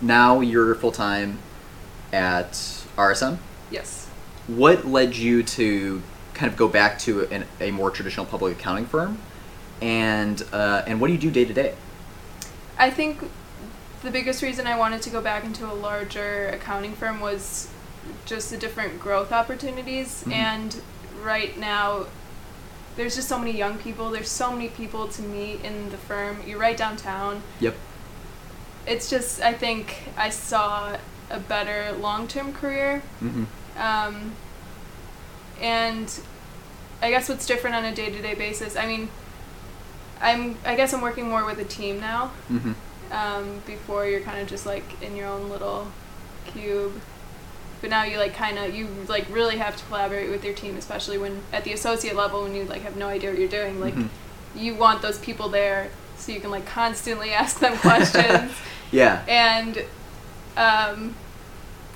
now you're full time at RSM. Yes. What led you to kind of go back to an, a more traditional public accounting firm, and uh, and what do you do day to day? I think the biggest reason I wanted to go back into a larger accounting firm was just the different growth opportunities. Mhm. And right now, there's just so many young people. There's so many people to meet in the firm. You're right downtown. Yep. It's just, I think I saw a better long term career. Mm-hmm. Um, and I guess what's different on a day to day basis, I mean, I'm, I guess I'm working more with a team now Mm-hmm. um, before you're kind of just like in your own little cube but now you like kind of you like really have to collaborate with your team especially when at the associate level when you like have no idea what you're doing like Mhm. you want those people there so you can like constantly ask them questions Yeah. and um,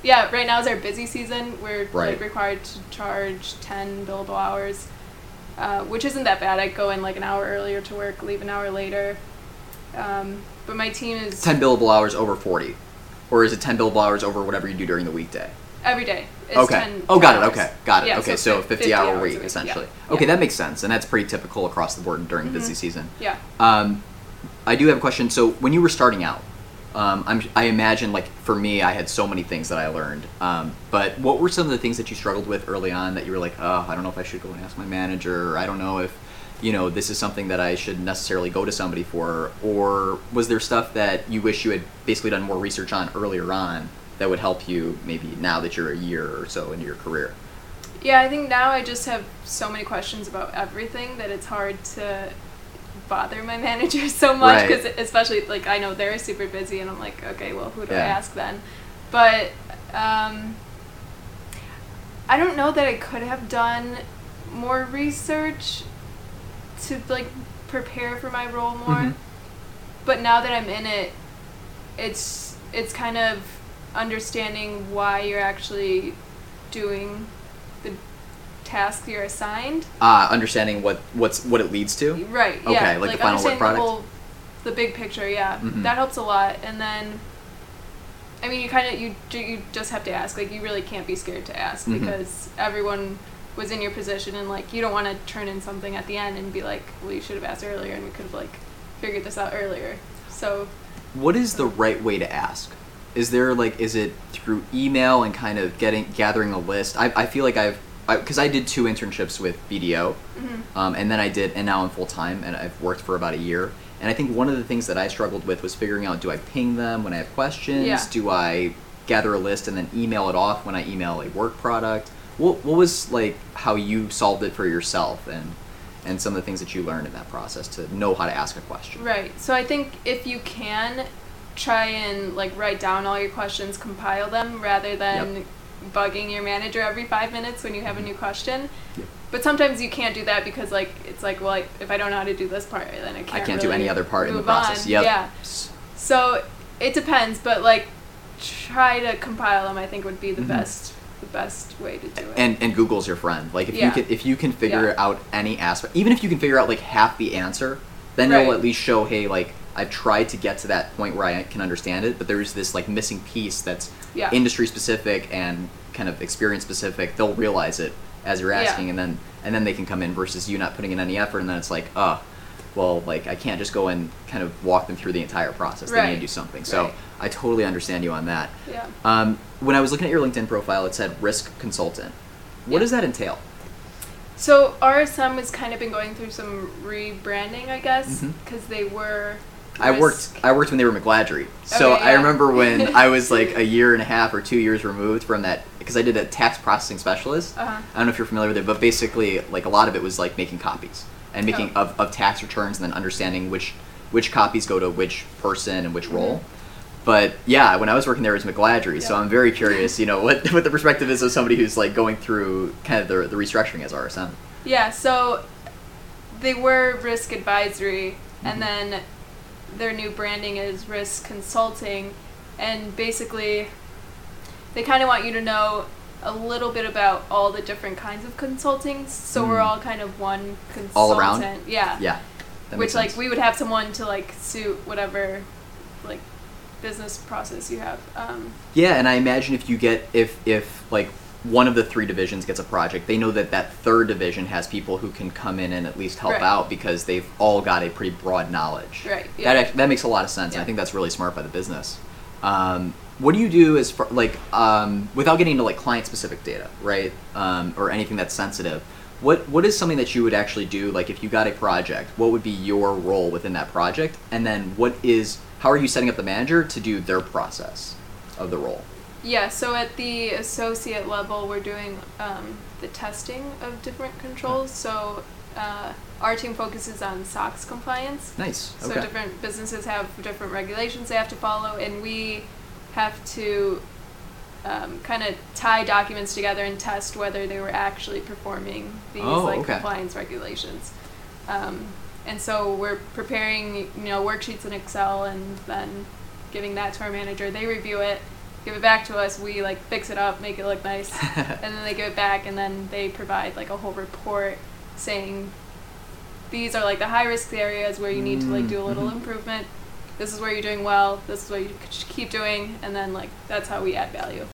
yeah right now is our busy season we're Right. like required to charge 10 billable hours uh, which isn't that bad i go in like an hour earlier to work leave an hour later um, but my team is Ten billable hours over forty, or is it ten billable hours over whatever you do during the weekday? every day It's okay. 10, oh, got 10 it. Okay, got it. Yeah, okay, so, fif- 50, hour hours a week, week, essentially. yeah. Okay, Yeah. that makes sense, and that's pretty typical across the board during busy Mhm. season. yeah Um, I do have a question. So when you were starting out, um, I'm, I imagine like for me, I had so many things that I learned. Um, but what were some of the things that you struggled with early on that you were like, oh, I don't know if I should go and ask my manager, or I don't know if, you know, this is something that I should necessarily go to somebody for, or was there stuff that you wish you had basically done more research on earlier on that would help you maybe now that you're a year or so into your career? yeah i think now i just have so many questions about everything that it's hard to bother my manager so much Right. because especially like i know they're super busy and i'm like okay well who do i ask then but um, i don't know that i could have done more research to like prepare for my role more Mhm. but now that i'm in it it's it's kind of understanding why you're actually doing the task you're assigned Uh, understanding what what's what it leads to. right Okay, yeah like the final work product? the whole the big picture yeah Mhm. that helps a lot and then i mean you kind of you you just have to ask like you really can't be scared to ask Mhm. because everyone was in your position and like you don't want to turn in something at the end and be like well you should have asked earlier and we could have like figured this out earlier so What is the right way to ask? Is there like is it through email and kind of getting gathering a list? I, I feel like I've because I, did two internships with BDO, mhm. um, and then I did and now I'm full time and I've worked for about a year. And I think one of the things that I struggled with was figuring out do I ping them when I have questions? Yeah. Do I gather a list and then email it off when I email a work product? What what was like how you solved it for yourself and and some of the things that you learned in that process to know how to ask a question? Right. So I think if you can try and like write down all your questions, compile them rather than Yep. Bugging your manager every 5 minutes when you have a new question. Yep. But sometimes you can't do that because like it's like well like, if I don't know how to do this part then I can't I can't do any other part in the process. Yep. Yeah. So it depends, but like try to compile them I think would be the Mhm. best the best way to do it. and and Google's your friend. Like if you can if you can figure Yeah. out any aspect, even if you can figure out like half the answer, then you'll at least show, hey, like I've tried to get to that point where I can understand it, but there's this like missing piece that's Yeah. industry specific and kind of experience specific. They'll realize it as you're Yeah. asking, and then and then they can come in versus you not putting in any effort, and then it's like, oh. Well, like I can't just go and kind of walk them through the entire process. They need to do something. So Right. I totally understand you on that. yeah. Um, when I was looking at your LinkedIn profile, it said risk consultant. What Yeah. does that entail? So RSM has kind of been going through some rebranding, I guess, because they were. I worked. I worked when they were McGladrey, so Okay, I remember when I was like a year and a half or two years removed from that because I did a tax processing specialist. Uh-huh. I don't know if you're familiar with it, but basically, like a lot of it was like making copies and making Oh. of, of tax returns and then understanding which which copies go to which person and which role. But yeah, when I was working there it was McGladrey, so I'm very curious, you know, what what the perspective is of somebody who's like going through kind of the, the restructuring as RSM. Yeah, so they were risk advisory, Mhm. and then their new branding is risk consulting, and basically they kind of want you to know a little bit about all the different kinds of consulting, so we're Mm. all kind of one consultant. All around? Yeah. Yeah, Which like sense. we would have someone to like suit whatever like business process you have. Um, Yeah, and I imagine if you get if if like one of the three divisions gets a project, they know that that third division has people who can come in and at least help Right. out because they've all got a pretty broad knowledge. Right, That yeah. act- that makes a lot of sense. Yeah. I think that's really smart by the business. Um, what do you do as far like um, without getting into like client specific data, right? Um, or anything that's sensitive. What what is something that you would actually do? Like if you got a project, what would be your role within that project? And then what is how are you setting up the manager to do their process of the role? Yeah, so at the associate level, we're doing um, the testing of different controls. So uh, our team focuses on SOX compliance. Nice. So Okay. different businesses have different regulations they have to follow, and we have to um, kind of tie documents together and test whether they were actually performing these Oh, like okay. compliance regulations. Um, and so we're preparing, you know, worksheets in Excel and then giving that to our manager. They review it, give it back to us. We like fix it up, make it look nice, and then they give it back, and then they provide like a whole report saying these are like the high risk areas where you need to like do a little Mhm. improvement. This is where you're doing well. This is what you should keep doing, and then like that's how we add value.